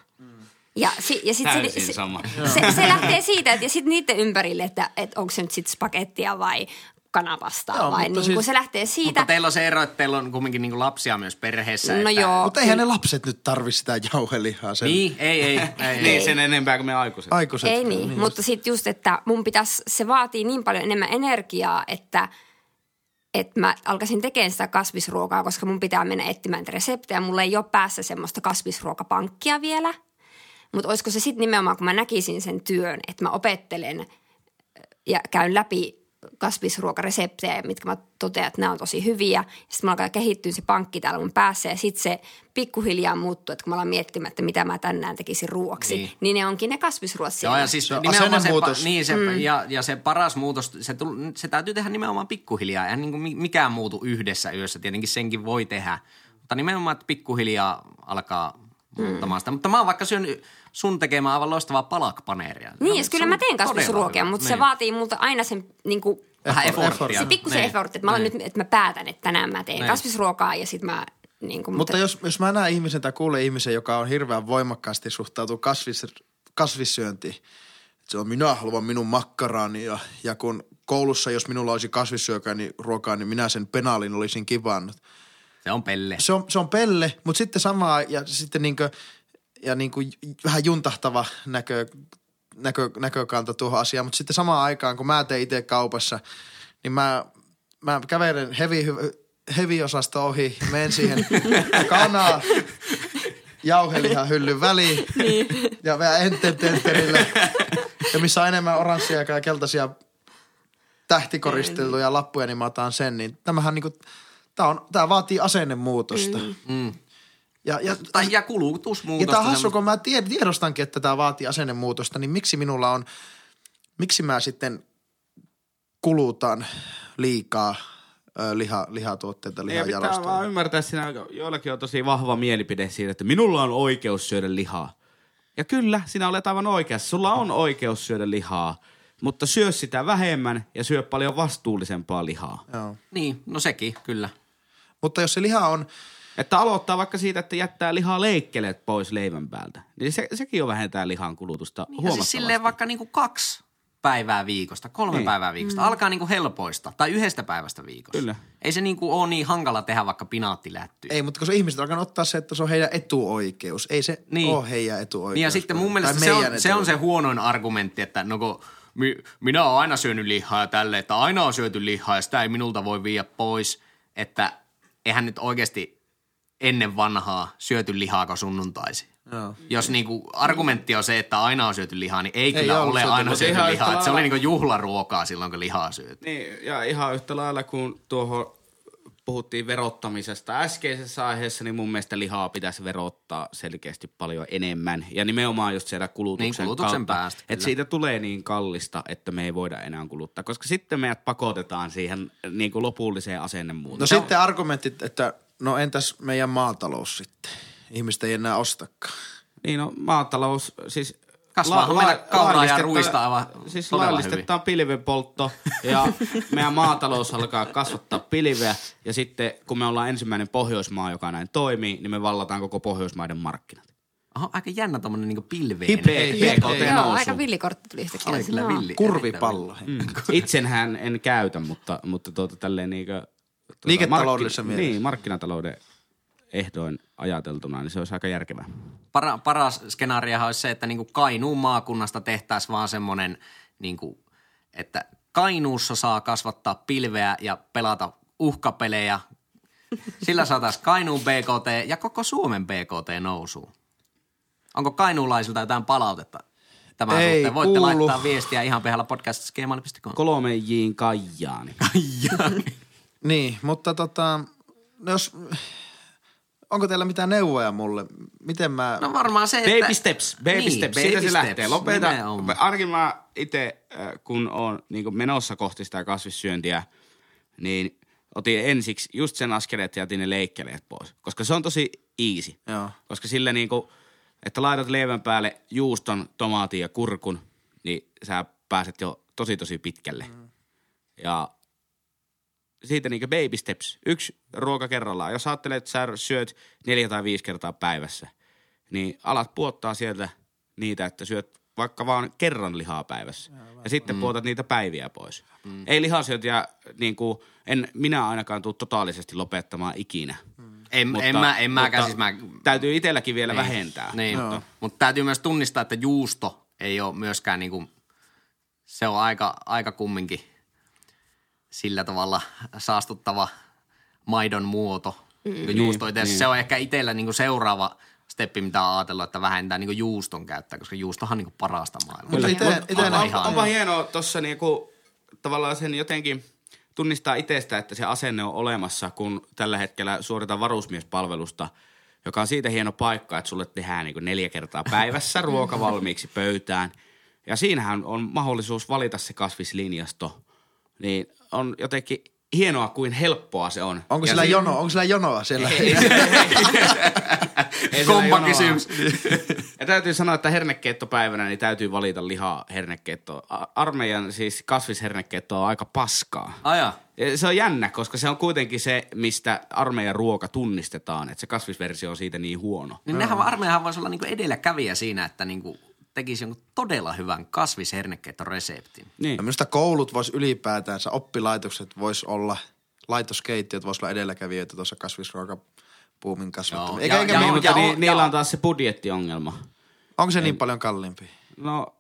Ja, si, ja sit Täysin se, sama. Se, se lähtee siitä, että ja sitten niiden ympärille, että, että onko se nyt sitten spagettia vai kanapastaa Joo, vai mutta niin siis- se lähtee siitä. Mutta teillä on se ero, että teillä on kumminkin niin kuin lapsia myös perheessä. No että, joo. Mutta eihän ne lapset nyt tarvi sitä jauhelihaa. Sen Niin, ei, ei. ei, ei. Niin, sen enempää kuin me aikuiset. Aikuiset. Ei niin, mutta sitten just, että mun pitäisi, se vaatii niin paljon enemmän energiaa, että että mä alkaisin tekemään sitä kasvisruokaa, koska mun pitää mennä etsimään reseptejä. Mulla ei ole päässä semmoista kasvisruokapankkia vielä. Mutta olisiko se sitten nimenomaan, kun mä näkisin sen työn, että mä opettelen ja käyn läpi kasvisruokareseptejä, mitkä mä totean, että nämä on tosi hyviä. Sitten mä alkaa kehittyä se pankki täällä mun päässä ja sitten se pikkuhiljaa muuttuu, että kun mä alan miettimään, että mitä mä tänään tekisin ruoksi, Niin. niin, ne onkin ne kasvisruot Joo, siellä. ja siis nimenomaan se, pa- niin, se, mm. ja, ja se paras muutos, se, tull, se täytyy tehdä nimenomaan pikkuhiljaa. Eihän niin kuin mi- mikään muutu yhdessä yössä, tietenkin senkin voi tehdä. Mutta nimenomaan, että pikkuhiljaa alkaa muuttamaan sitä. Mutta mä oon vaikka syönyt sun tekemään aivan loistavaa palakpaneeria. Niin, No, kyllä mä teen kasvisruokia, mutta Niin. se vaatii multa aina sen niin kuin, Vähän Effort- efforttia. se pikkusen Niin. effort, että mä, olen Niin. nyt, että mä päätän, että tänään mä teen Niin. kasvisruokaa ja sitten mä niin kuin, Mutta jos, jos mä näen ihmisen tai kuulen ihmisen, joka on hirveän voimakkaasti suhtautuu kasvis, kasvissyöntiin, että se on minä haluan minun makkaraani ja, ja kun koulussa, jos minulla olisi kasvissyökaa, niin ruokaa, niin minä sen penaalin olisin kivannut. Se on pelle. Se on, se on pelle, mutta sitten samaa ja sitten niinkö, ja niinkö vähän juntahtava näkö, näkö, näkökanta tuohon asiaan, mutta sitten samaan aikaan, kun mä teen itse kaupassa, niin mä, mä kävelen heavy, heavy-osasta ohi, menen siihen kanaa, jauhelihan hyllyn väliin niin. ja vähän entententerille. Ja missä on enemmän oranssia ja keltaisia tähtikoristeluja lappuja, niin mä otan sen. Niin tämähän niinku, tää, on, tää vaatii asennemuutosta. Mm. Mm. Ja, ja, Tai ja ja kulutusmuutosta. tää on hassu, kun mä tied, tiedostankin, että tämä vaatii asennemuutosta, niin miksi minulla on, miksi mä sitten kulutan liikaa ö, liha, lihatuotteita, Ei pitää vaan ymmärtää siinä, joillakin on tosi vahva mielipide siitä, että minulla on oikeus syödä lihaa. Ja kyllä, sinä olet aivan oikeassa. Sulla on oikeus syödä lihaa, mutta syö sitä vähemmän ja syö paljon vastuullisempaa lihaa. Joo. Niin, no sekin, kyllä. Mutta jos se liha on, Että aloittaa vaikka siitä, että jättää lihaa leikkeleet pois leivän päältä. Niin se, sekin jo vähentää lihan kulutusta Niin, ja huomattavasti. siis silleen vaikka niinku kaksi päivää viikosta, kolme Niin. päivää viikosta. Alkaa niinku helpoista. Tai yhdestä päivästä viikossa. Kyllä. Ei se niinku ole niin hankala tehdä vaikka pinaattilättyjä. ei, mutta kun se ihmiset alkaa ottaa se, että se on heidän etuoikeus. Ei se Niin. ole heidän etuoikeus. Niin ja sitten mun mielestä se on, se on se huonoin argumentti, että no kun mi, minä olen aina syönyt lihaa ja tälle, että aina on syöty lihaa ja sitä ei minulta voi viedä pois. Että eihän nyt oikeasti ennen vanhaa syöty lihaa kuin sunnuntaisi. Joo. Jos niinku argumentti on se, että aina on syöty lihaa, niin ei, Ei kyllä ole syöty, aina syöty lihaa. Että se oli lailla- niinku juhlaruokaa silloin, kun lihaa syötiin. Niin, ja ihan yhtä lailla kuin tuohon puhuttiin verottamisesta äskeisessä aiheessa, niin mun mielestä lihaa pitäisi verottaa selkeästi paljon enemmän. Ja nimenomaan just siellä kulutuksen, Niin, kulutuksen kautta, päästä, että siitä tulee niin kallista, että me ei voida enää kuluttaa. Koska sitten meidät pakotetaan siihen niin kuin lopulliseen asennemuutokseen. No sitten argumentit, että no entäs meidän maatalous sitten? Ihmiset ei enää ostakaan. Niin no, maatalous, siis... Kasvaahan meillä kauraa ja ruista aivan Siis laillistetaan pilvenpoltto ja meidän maatalous alkaa kasvattaa pilveä ja sitten kun me ollaan ensimmäinen Pohjoismaa, joka näin toimii, niin me vallataan koko Pohjoismaiden markkinat. Oho, aika jännä tommonen niinku pilveen. Joo, nousu. aika villikortti tuli yhtäkkiä. Oli kyllä villi. Kurvipallo. Mm. Itsenhän en käytä, mutta, mutta tuota, tälleen niinkö... Tuota, Liiketaloudellisessa mielessä. Niin, markkinatalouden ehdoin ajateltuna, niin se olisi aika järkevää. Para, paras skenaariohan olisi se, että niinku Kainuun maakunnasta tehtäisiin vaan semmoinen, niinku, että Kainuussa saa kasvattaa pilveä ja pelata uhkapelejä. Sillä saataisiin Kainuun BKT ja koko Suomen BKT nousuun. Onko kainuulaisilta jotain palautetta tämän Ei suhteen? Voitte kuulu. laittaa viestiä ihan pihalla podcast.gmail.com. Kolmen Jin Kaijaani. Niin, mutta tota, no jos, onko teillä mitään neuvoja mulle? Miten mä, No varmaan se, että... Baby steps, baby Niin, steps, baby siitä se steps, lähtee. Lopeta, ainakin mä itse, kun on niin menossa kohti sitä kasvissyöntiä, niin otin ensiksi just sen askeleen, että jätin ne leikkeleet pois. Koska se on tosi easy. Joo. Koska sillä niinku, että laitat leivän päälle juuston, tomaatin ja kurkun, niin sä pääset jo tosi tosi pitkälle. Mm. Ja siitä niinku baby steps. Yksi ruoka kerrallaan. Jos ajattelet, että sä syöt neljä tai viisi kertaa päivässä, niin alat puottaa sieltä niitä, että syöt vaikka vaan kerran lihaa päivässä. Ja sitten mm. puotat niitä päiviä pois. Mm. Ei lihasyöntiä, niin kuin, en minä ainakaan tule totaalisesti lopettamaan ikinä. En, en mä, en mäkään, mutta siis mä... Täytyy itselläkin vielä vähentää. Niin, Joo. mutta täytyy myös tunnistaa, että juusto ei ole myöskään niinku, se on aika, aika kumminkin sillä tavalla saastuttava maidon muoto. Mm. Juusto itse niin. Se on ehkä itsellä niinku seuraava steppi, mitä on ajatellut, että vähentää niinku juuston käyttöä, koska juustohan on niinku parasta maailmaa. Mutta ite- Aivan ite- on, onpa hienoa tuossa niinku, tavallaan sen jotenkin tunnistaa itsestä, että se asenne on olemassa, kun tällä hetkellä suoritaan varusmiespalvelusta, joka on siitä hieno paikka, että sulle tehdään niinku neljä kertaa päivässä ruoka valmiiksi pöytään. Ja siinähän on mahdollisuus valita se kasvislinjasto. Niin on jotenkin hienoa, kuin helppoa se on. Onko Ja sillä si- jono, onko sillä jonoa siellä? Ei siellä Kompa kysymys. Ja täytyy sanoa, että hernekeittopäivänä niin täytyy valita lihaa hernekeittoa. Armeijan siis kasvishernekeitto on aika paskaa. Aja. Ja Se on jännä, koska se on kuitenkin se, mistä armeijan ruoka tunnistetaan, että se kasvisversio on siitä niin huono. Niin nehän armeijahan voisi olla niinku edelläkävijä siinä, että niinku tekisi jonkun todella hyvän kasvishernekeiton-reseptin. Niin. Ja minusta koulut vois ylipäätänsä, oppilaitokset vois olla, laitoskeittiöt vois olla edelläkävijöitä tuossa kasvisruokapuumin kasvattamisessa. Joo, Eikä, ja- eikä, ja- niin, mutta ja- ni, ja- niillä on taas se budjettiongelma. onko se niin paljon kalliimpi? No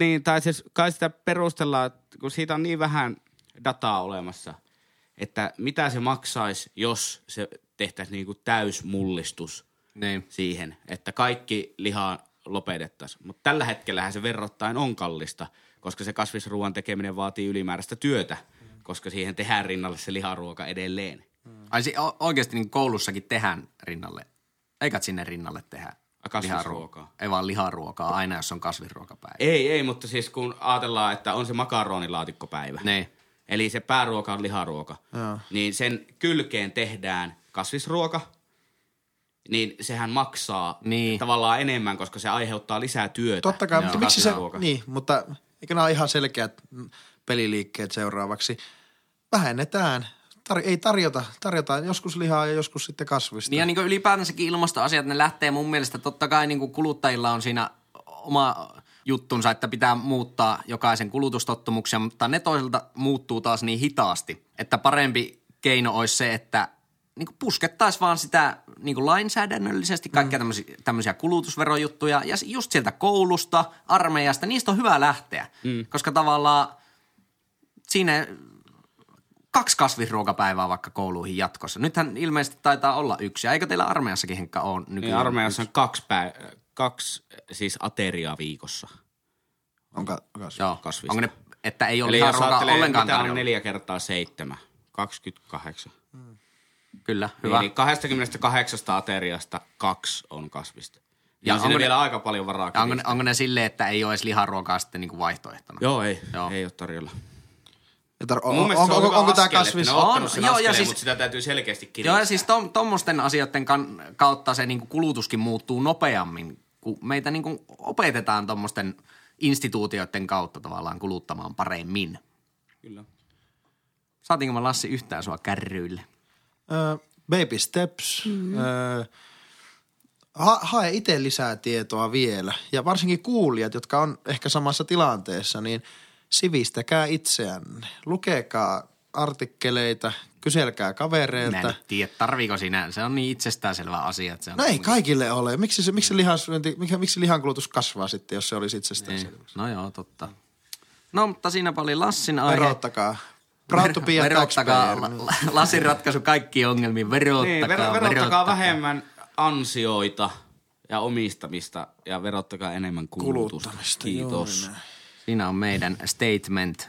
niin, tai siis kai sitä perustellaan, että kun siitä on niin vähän dataa olemassa, että mitä se maksaisi, jos se tehtäisiin niin kuin täysmullistus Niin. siihen, että kaikki liha lopetettaisiin. Mutta tällä hetkellähän se verrattain on kallista, koska se kasvisruoan tekeminen vaatii ylimääräistä työtä, koska siihen tehdään rinnalle se liharuoka edelleen. Ai si- o- oikeasti niin koulussakin tehdään rinnalle, eikä sinne rinnalle tehdä kasvisruokaa. liharuokaa. Ei vaan liharuokaa aina, jos on kasvisruokapäivä. Ei, ei, mutta siis kun ajatellaan, että on se makaronilaatikkopäivä. Niin. Eli se pääruoka on liharuoka. Joo. Niin sen kylkeen tehdään kasvisruoka. Niin sehän maksaa Niin. tavallaan enemmän, koska se aiheuttaa lisää työtä. Totta kai, mutta miksi se, niin, mutta eikö nämä ole ihan selkeät peliliikkeet seuraavaksi? Vähennetään, tar- ei tarjota, tarjotaan joskus lihaa ja joskus sitten kasvista. Niin ja niin ylipäätänsäkin ilmastoasiat, ne lähtee mun mielestä, totta kai niin kuin kuluttajilla on siinä oma juttunsa, että pitää muuttaa jokaisen kulutustottumuksia, mutta ne toisaalta muuttuu taas niin hitaasti, että parempi keino olisi se, että niin kuin puskettaisiin vaan sitä niin kuin lainsäädännöllisesti kaikkia tämmöisiä, tämmöisiä kulutusverojuttuja ja just sieltä koulusta, armeijasta, niistä on hyvä lähteä, mm. koska tavallaan siinä kaksi kasvisruokapäivää vaikka kouluihin jatkossa. Nythän ilmeisesti taitaa olla yksi. Eikö teillä armeijassakin Henkka ole Niin nykyään? armeijassa on kaksi, pää, kaksi siis ateriaa viikossa. Onko, onko Joo. kasvista. Onko ne, että ei ole Eli ajattelee, ollenkaan mitä on neljä kertaa seitsemän, 28. Kyllä, Hyvä. hyvä. Niin, niin 28 ateriasta kaksi on kasvista. Ja, Ja ja on onko ne- vielä aika paljon varaa Ja onko, ne, onko ne silleen, että ei ole edes liharuokaa sitten niinku vaihtoehtona? Joo, ei. Joo. Joo. Ei ole tarjolla. Ja tar- on, se on onko, onko tämä kasvis... Ne on On, sen joo, ja askeleen, siis- mutta sitä täytyy selkeästi kiristää. Joo, ja siis tom, tommosten asioiden kan, kautta se niinku kulutuskin muuttuu nopeammin, kun meitä niinku opetetaan tommosten instituutioiden kautta tavallaan kuluttamaan paremmin. Kyllä. Saatiinko mä Lassi yhtään sua kärryille? Baby steps. Mm. Ö, ha, hae itse lisää tietoa vielä. Ja varsinkin kuulijat, jotka on ehkä samassa tilanteessa, niin sivistäkää itseänne. Lukekaa artikkeleita, kyselkää Mä en kavereilta. nyt tiedä, tarviiko siinä. Se on niin itsestäänselvä asia. Että se on No ei kaikille ole. Miksi, se, miksi, lihansyönti, miksi, miksi lihankulutus kasvaa sitten, jos se olisi itsestään Niin. No joo, totta. No, mutta siinä oli Lassin aihe. Verottakaa. Proud to be a verottakaa. taxpayer. La- Lassin ratkaisu kaikkiin ongelmiin. Verottakaa, Niin, ver- verottakaa verottakaa. vähemmän ansioita ja omistamista ja verottakaa enemmän kulutusta. Kiitos. näin. Siinä on meidän statement.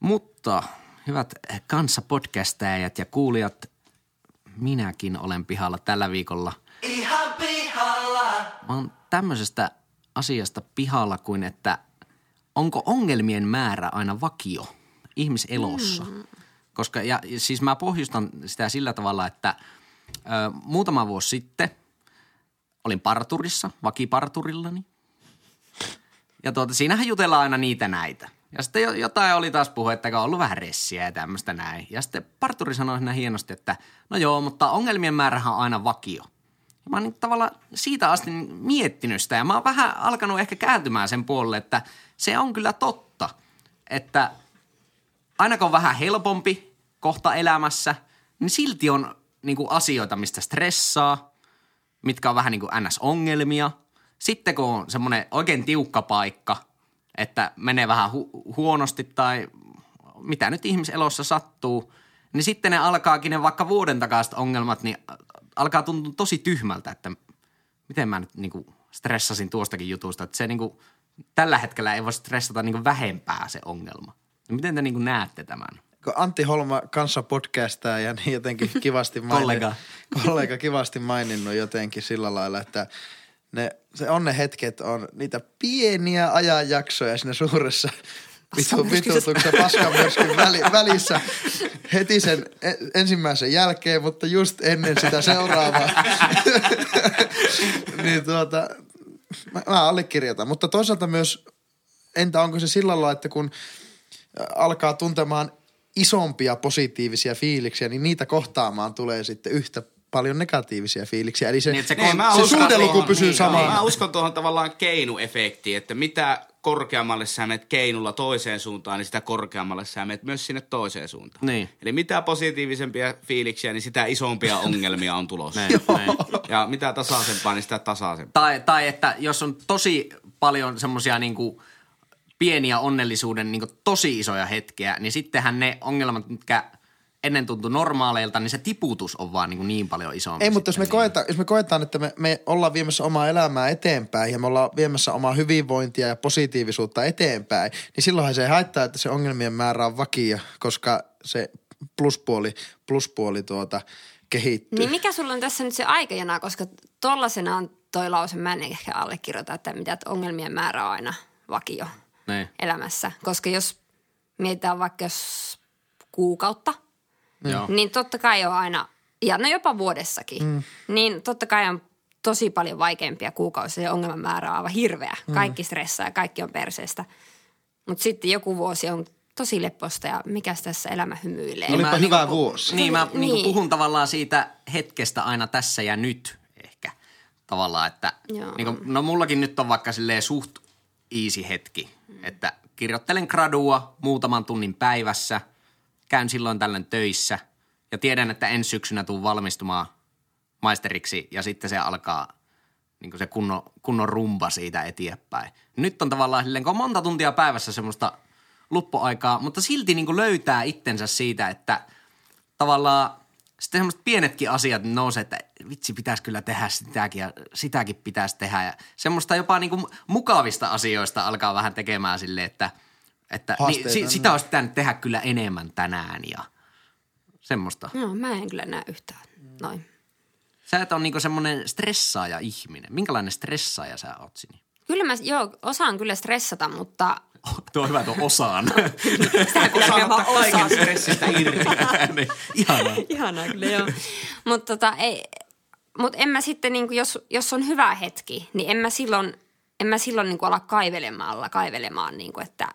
Mutta hyvät kanssapodcastajat ja kuulijat, minäkin olen pihalla tällä viikolla. Ihan pihalla! Mä oon tämmöisestä asiasta pihalla kuin, että onko ongelmien määrä aina vakio ihmiselossa? Mm. Koska, ja siis mä pohjustan sitä sillä tavalla, että ö, muutama vuosi sitten olin parturissa, vakiparturillani. Ja tuota, siinähän jutellaan aina niitä näitä. Ja sitten jo- jotain oli taas puhu, että on ollut vähän ressiä ja tämmöistä näin. Ja sitten parturi sanoi siinä hienosti, että no joo, mutta ongelmien määrähän on aina vakio. Ja mä oon niin tavallaan siitä asti miettinyt sitä ja mä oon vähän alkanut ehkä kääntymään sen puolelle, että se on kyllä totta, että aina kun on vähän helpompi kohta elämässä, niin silti on niin kuin asioita, mistä stressaa, mitkä on vähän niin kuin NS-ongelmia. Sitten kun on semmoinen oikein tiukka paikka, että menee vähän hu- huonosti tai mitä nyt ihmiselossa sattuu, niin sitten ne alkaakin ne vaikka vuoden takaiset ongelmat, niin alkaa tuntua tosi tyhmältä, että miten mä nyt niin kuin stressasin tuostakin jutusta, että se niin kuin, tällä hetkellä ei voi stressata niin kuin vähempää se ongelma. Miten te niin näette tämän? Antti Holma kanssa podcastaa ja niin jotenkin kivasti Kollega. kollega kivasti maininnut jotenkin sillä lailla, että ne, se on ne hetket on niitä pieniä ajanjaksoja siinä suuressa vitu, vitutuksessa paskamyrskyn väli, välissä heti sen e- ensimmäisen jälkeen, mutta just ennen sitä seuraavaa. niin tuota, mä, mä allekirjoitan. Mutta toisaalta myös, entä onko se sillä lailla, että kun alkaa tuntemaan isompia positiivisia fiiliksiä, niin niitä kohtaamaan tulee sitten yhtä paljon negatiivisia fiiliksiä. Eli se, Niin, se niin, kon- mä se uskon suhdeluku tuohon- pysyy niin, samana. Mä uskon tuohon tavallaan keinuefektiin, että mitä korkeammalle sä menet keinulla toiseen suuntaan, niin sitä korkeammalle sä menet myös sinne toiseen suuntaan. Niin. Eli mitä positiivisempia fiiliksiä, niin sitä isompia ongelmia on tulossa. Näin, näin. Ja mitä tasaisempaa, niin sitä tasaisempaa. Tai, tai että jos on tosi paljon semmoisia niinku pieniä onnellisuuden niinku tosi isoja hetkiä, niin sittenhän ne ongelmat, mitkä ennen tuntui normaaleilta, niin se tiputus on vaan niinku niin paljon isompi. Ei, mutta jos me, niin. koetaan, jos me koetaan, että me, me ollaan viemässä omaa elämää eteenpäin ja me ollaan viemässä omaa hyvinvointia ja positiivisuutta eteenpäin, niin silloinhan se ei haittaa, että se ongelmien määrä on vakio, koska se pluspuoli, pluspuoli tuota kehittyy. Niin mikä sulla on tässä nyt se aikajana, koska tollasena on toi lause, mä en ehkä allekirjoita, että mitä että ongelmien määrä on aina vakio Niin. elämässä. Koska jos mietitään vaikka jos kuukautta, Joo. niin totta kai on aina, ja no jopa vuodessakin, mm. niin totta kai on tosi paljon vaikeampia kuukausia ja ongelman määrä on aivan hirveä. Kaikki stressaa ja kaikki on perseestä. Mutta sitten joku vuosi on tosi lepposta ja mikäs tässä elämä hymyilee. Olipa Mä hyvä niinku- vuosi. Niin, mä Niin. niin. Puhun tavallaan siitä hetkestä aina tässä ja nyt ehkä. Tavallaan, että Joo. niinku, no mullakin nyt on vaikka silleen suht easy hetki, että kirjoittelen gradua muutaman tunnin päivässä, käyn silloin tällöin töissä ja tiedän, että ensi syksynä tuun valmistumaan maisteriksi ja sitten se alkaa niin se kunnon, kunnon rumba siitä eteenpäin. Nyt on tavallaan silleen, kun on monta tuntia päivässä semmoista luppuaikaa, mutta silti niin löytää itsensä siitä, että tavallaan sitten semmoiset pienetkin asiat nousee, että vitsi pitäisi kyllä tehdä sitäkin ja sitäkin pitäisi tehdä. Ja semmoista jopa niin kuin mukavista asioista alkaa vähän tekemään silleen, että, että niin, Haasteita, si, niin. sitä olisi pitänyt tehdä kyllä enemmän tänään ja semmoista. No, mä en kyllä näe yhtään noin. Sä et ole niinku semmoinen stressaaja ihminen. Minkälainen stressaaja sä oot, Sini? Kyllä mä, joo, osaan kyllä stressata, mutta Tuo on hyvä tuo osaan. sitä pitää kyllä vaan osata. stressistä irti. niin, ihanaa. Ihanaa kyllä, joo. Mutta tota, ei, mut en mä sitten, niinku, jos, jos on hyvä hetki, niin en mä silloin, en mä silloin niinku ala kaivelemaan, kaivelemaan, niinku, että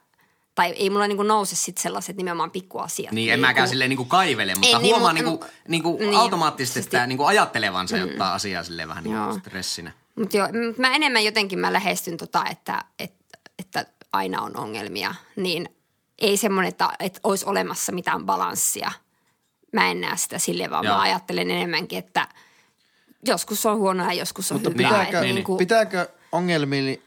tai ei mulla niinku nouse sitten sellaiset nimenomaan pikkuasiat. Niin, en mäkään silleen niinku kaivele, mutta Ei, niin, huomaa mutta- niinku, niinku niin, automaattisesti, siis- että niinku ajattelevansa mm. ottaa asiaa silleen vähän niinku Joo. stressinä. Mutta joo, mä enemmän jotenkin mä lähestyn tota, että, että, että aina on ongelmia, niin ei semmoinen, että, että olisi olemassa mitään balanssia. Mä en näe sitä silleen, vaan Joo. mä ajattelen enemmänkin, että joskus on huonoa ja joskus on Mutta hyvää. pitääkö, että niin, niinku- pitääkö ongelmiin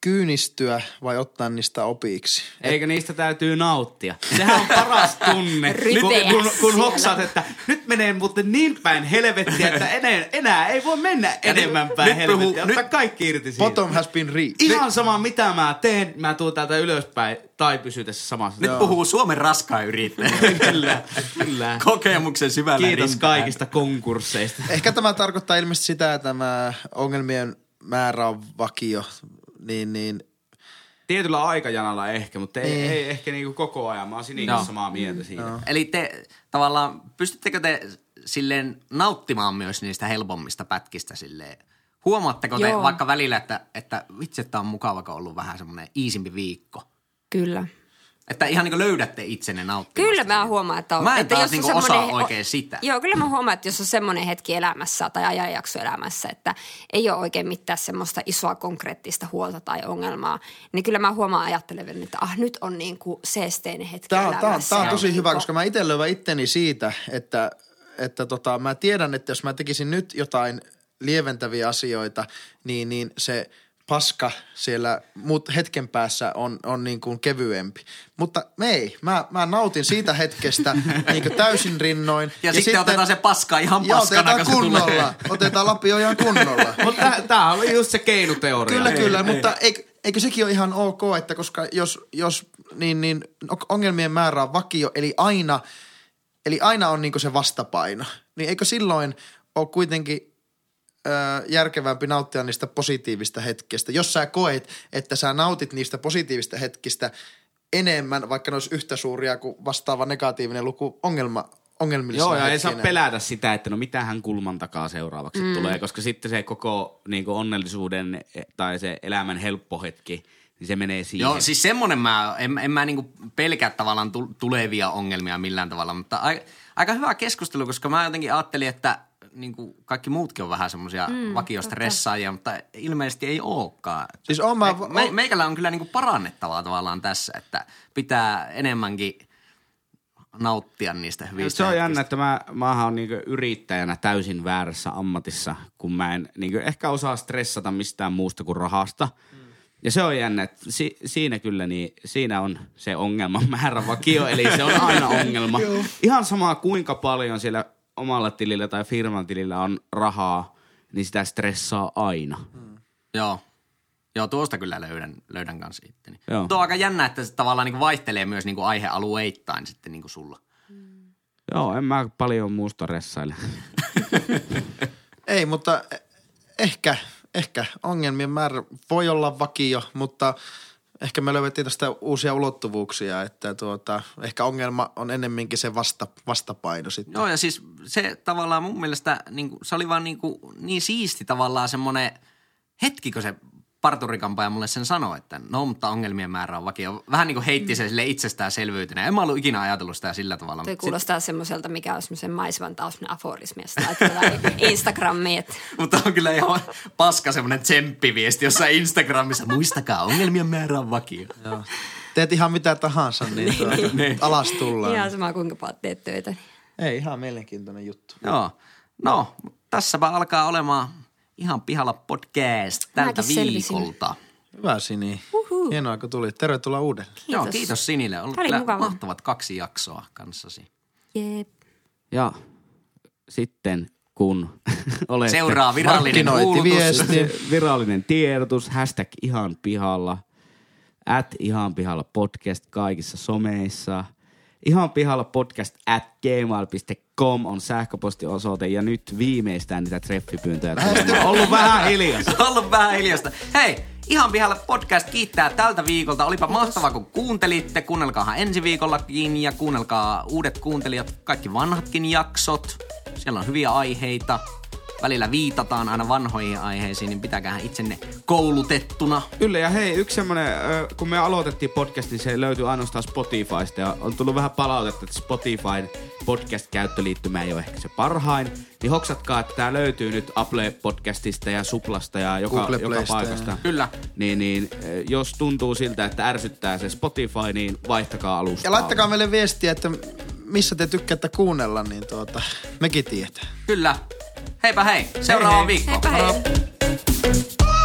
kyynistyä vai ottaa niistä opiksi? Eikö niistä täytyy nauttia? Sehän on paras tunne, kun, kun, kun hoksaat, että nyt menee muuten niin päin helvettiä, että enää, enää ei voi mennä enemmän päin nyt helvettiä. Ottaa nyt- kaikki irti siitä. Bottom has been reached. Ihan sama mitä mä teen, mä tuun täältä ylöspäin tai pysy tässä samassa. Nyt puhuu Suomen raskaan yrittäjä. kyllä, kyllä. Kokemuksen syvällä Kiitos rimpään. kaikista konkursseista. Ehkä tämä tarkoittaa ilmeisesti sitä, että tämä ongelmien määrä on vakio, niin, niin Tietyllä aikajanalla ehkä, mutta ei, Niin. ei ehkä niinku koko ajan. Mä oon Sinin Joo. kanssa samaa mieltä siinä. Eli te tavallaan, pystyttekö te silleen nauttimaan myös niistä helpommista pätkistä silleen? Huomaatteko te Joo. vaikka välillä, että, että vitsi, että on mukava, kun on ollut vähän semmoinen iisimpi viikko? Kyllä. Että ihan niin kuin löydätte itsenne nauttimasta. Kyllä mä huomaan, että on. Mä en että taas jos on niinku osaa semmonen- oikein sitä. Joo, kyllä mä huomaan, että jos on semmoinen hetki elämässä tai ajanjakso elämässä, että ei ole oikein mitään semmoista isoa konkreettista huolta tai ongelmaa, niin kyllä mä huomaan ajattelevan, että ah, nyt on niin kuin seesteinen hetki Tämä on, tämä on, elämässä. tämä on tosi niin hyvä, koska mä itse löydän itteni siitä, että, että tota, mä tiedän, että jos mä tekisin nyt jotain lieventäviä asioita, niin, niin se paska siellä mut hetken päässä on, on niin kuin kevyempi. Mutta me ei. Mä, mä nautin siitä hetkestä niin kuin täysin rinnoin. Ja, ja sitten, sitten otetaan se paska ihan paskana, otetaan kun se kunnolla. tulee. Otetaan Lapio ihan kunnolla. Mutta tää oli just se keinuteoria. Kyllä, kyllä, mutta eikö, eikö sekin ole ihan ok, että koska jos, jos niin, niin ongelmien määrä on vakio, eli aina, eli aina on niinku se vastapaino, niin eikö silloin ole kuitenkin järkevämpi nauttia niistä positiivista hetkistä. Jos sä koet, että sä nautit niistä positiivista hetkistä enemmän, vaikka ne olisi yhtä suuria kuin vastaava negatiivinen luku ongelma, ongelmillisena Joo, ja ei saa pelätä sitä, että no mitähän kulman takaa seuraavaksi mm. tulee, koska sitten se koko niin kuin onnellisuuden eh, tai se elämän helppo hetki, niin se menee siihen. Joo, siis semmonen mä, en, en mä niinku pelkää tavallaan tu- tulevia ongelmia millään tavalla, mutta aika, aika hyvä keskustelu, koska mä jotenkin ajattelin, että niinku kaikki muutkin on vähän semmoisia mm, vakiostressaajia, mutta ilmeisesti ei olekaan. Siis oon mä- me, me, meikällä on kyllä niinku parannettavaa tavallaan tässä, että pitää enemmänkin nauttia niistä hyvistä Se on jännä, hetkistä. että mä, mä oon niinku yrittäjänä täysin väärässä ammatissa, kun mä en niinku ehkä osaa stressata mistään muusta kuin rahasta. Ja se on jännä, että si, siinä kyllä niin, siinä on se ongelman määrä vakio, eli se on aina ongelma. Ihan sama kuinka paljon siellä omalla tilillä tai firman tilillä on rahaa, niin sitä stressaa aina. Joo. Joo, tuosta kyllä löydän, löydän kanssa itteni. Joo. Mutta on aika jännä, että se tavallaan niinku vaihtelee myös niinku aihealueittain sitten niinku sulla. Joo, en mä paljon muusta ressaile. Ei, mutta e- ehkä, ehkä ongelmien määrä voi olla vakio, mutta ehkä me löydettiin tästä uusia ulottuvuuksia, että tuota, ehkä ongelma on ennemminkin se vasta, vastapaino sitten. Joo, ja siis se tavallaan mun mielestä, niin se oli vaan niin, niin siisti tavallaan semmoinen hetki, kun se parturikampaaja mulle sen sanoi, että no, mutta ongelmien määrä on vakio. Vähän niin kuin heitti se sille itsestäänselvyytenä. En mä ollut ikinä ajatellut sitä sillä tavalla. Mutta kuulostaa semmoiselta, mikä on semmoisen maisevan taustan aforismi, jos laittaa Instagramiin, että Mutta on kyllä ihan paska semmoinen tsemppiviesti jossain Instagramissa. Muistakaa, ongelmien määrä on vakio. Joo. Teet ihan mitä tahansa, niin, tuota, alas tullaan. ihan sama kuinka paljon teet töitä. Ei, ihan mielenkiintoinen juttu. Joo. No, tässäpä alkaa olemaan ihan pihalla podcast tältä Mäkin selvisin. viikolta. Hyvä Sini. Hienoa, kun tulit. Tervetuloa uudelleen. Joo, kiitos Sinille. On ollut Tämä oli mukava. mahtavat kaksi jaksoa kanssasi. Jep. Ja sitten kun olette... Seuraa virallinen. Se virallinen tiedotus, hashtag ihan pihalla, at ihan pihalla podcast kaikissa someissa. Ihan pihalla podcast at gmail.com on sähköpostiosoite ja nyt viimeistään niitä treffipyyntöjä. tulee. Ollut vähän hiljasta. ollut vähän hiljasta. Hei, ihan pihalla podcast kiittää tältä viikolta. Olipa mahtavaa, kun kuuntelitte. Kuunnelkaahan ensi viikollakin ja kuunnelkaa uudet kuuntelijat, kaikki vanhatkin jaksot. Siellä on hyviä aiheita. Välillä viitataan aina vanhoihin aiheisiin, niin pitäkäähän itsenne koulutettuna. Kyllä ja hei, yksi semmonen, kun me aloitettiin podcast, niin se löytyy ainoastaan Spotifysta ja on tullut vähän palautetta, että Spotifyn podcast-käyttöliittymä ei ole ehkä se parhain. Niin hoksatkaa, että tää löytyy nyt Apple Podcastista ja Suplasta ja joka, joka paikasta. ja- Kyllä. Niin, niin jos tuntuu siltä, että ärsyttää se Spotify, niin vaihtakaa alusta. Ja laittakaa meille viestiä, että missä te tykkäätte kuunnella, niin tuota, mekin tietää. Kyllä. Heipä hei, seuraava hei hei. viikko. Heipä hei.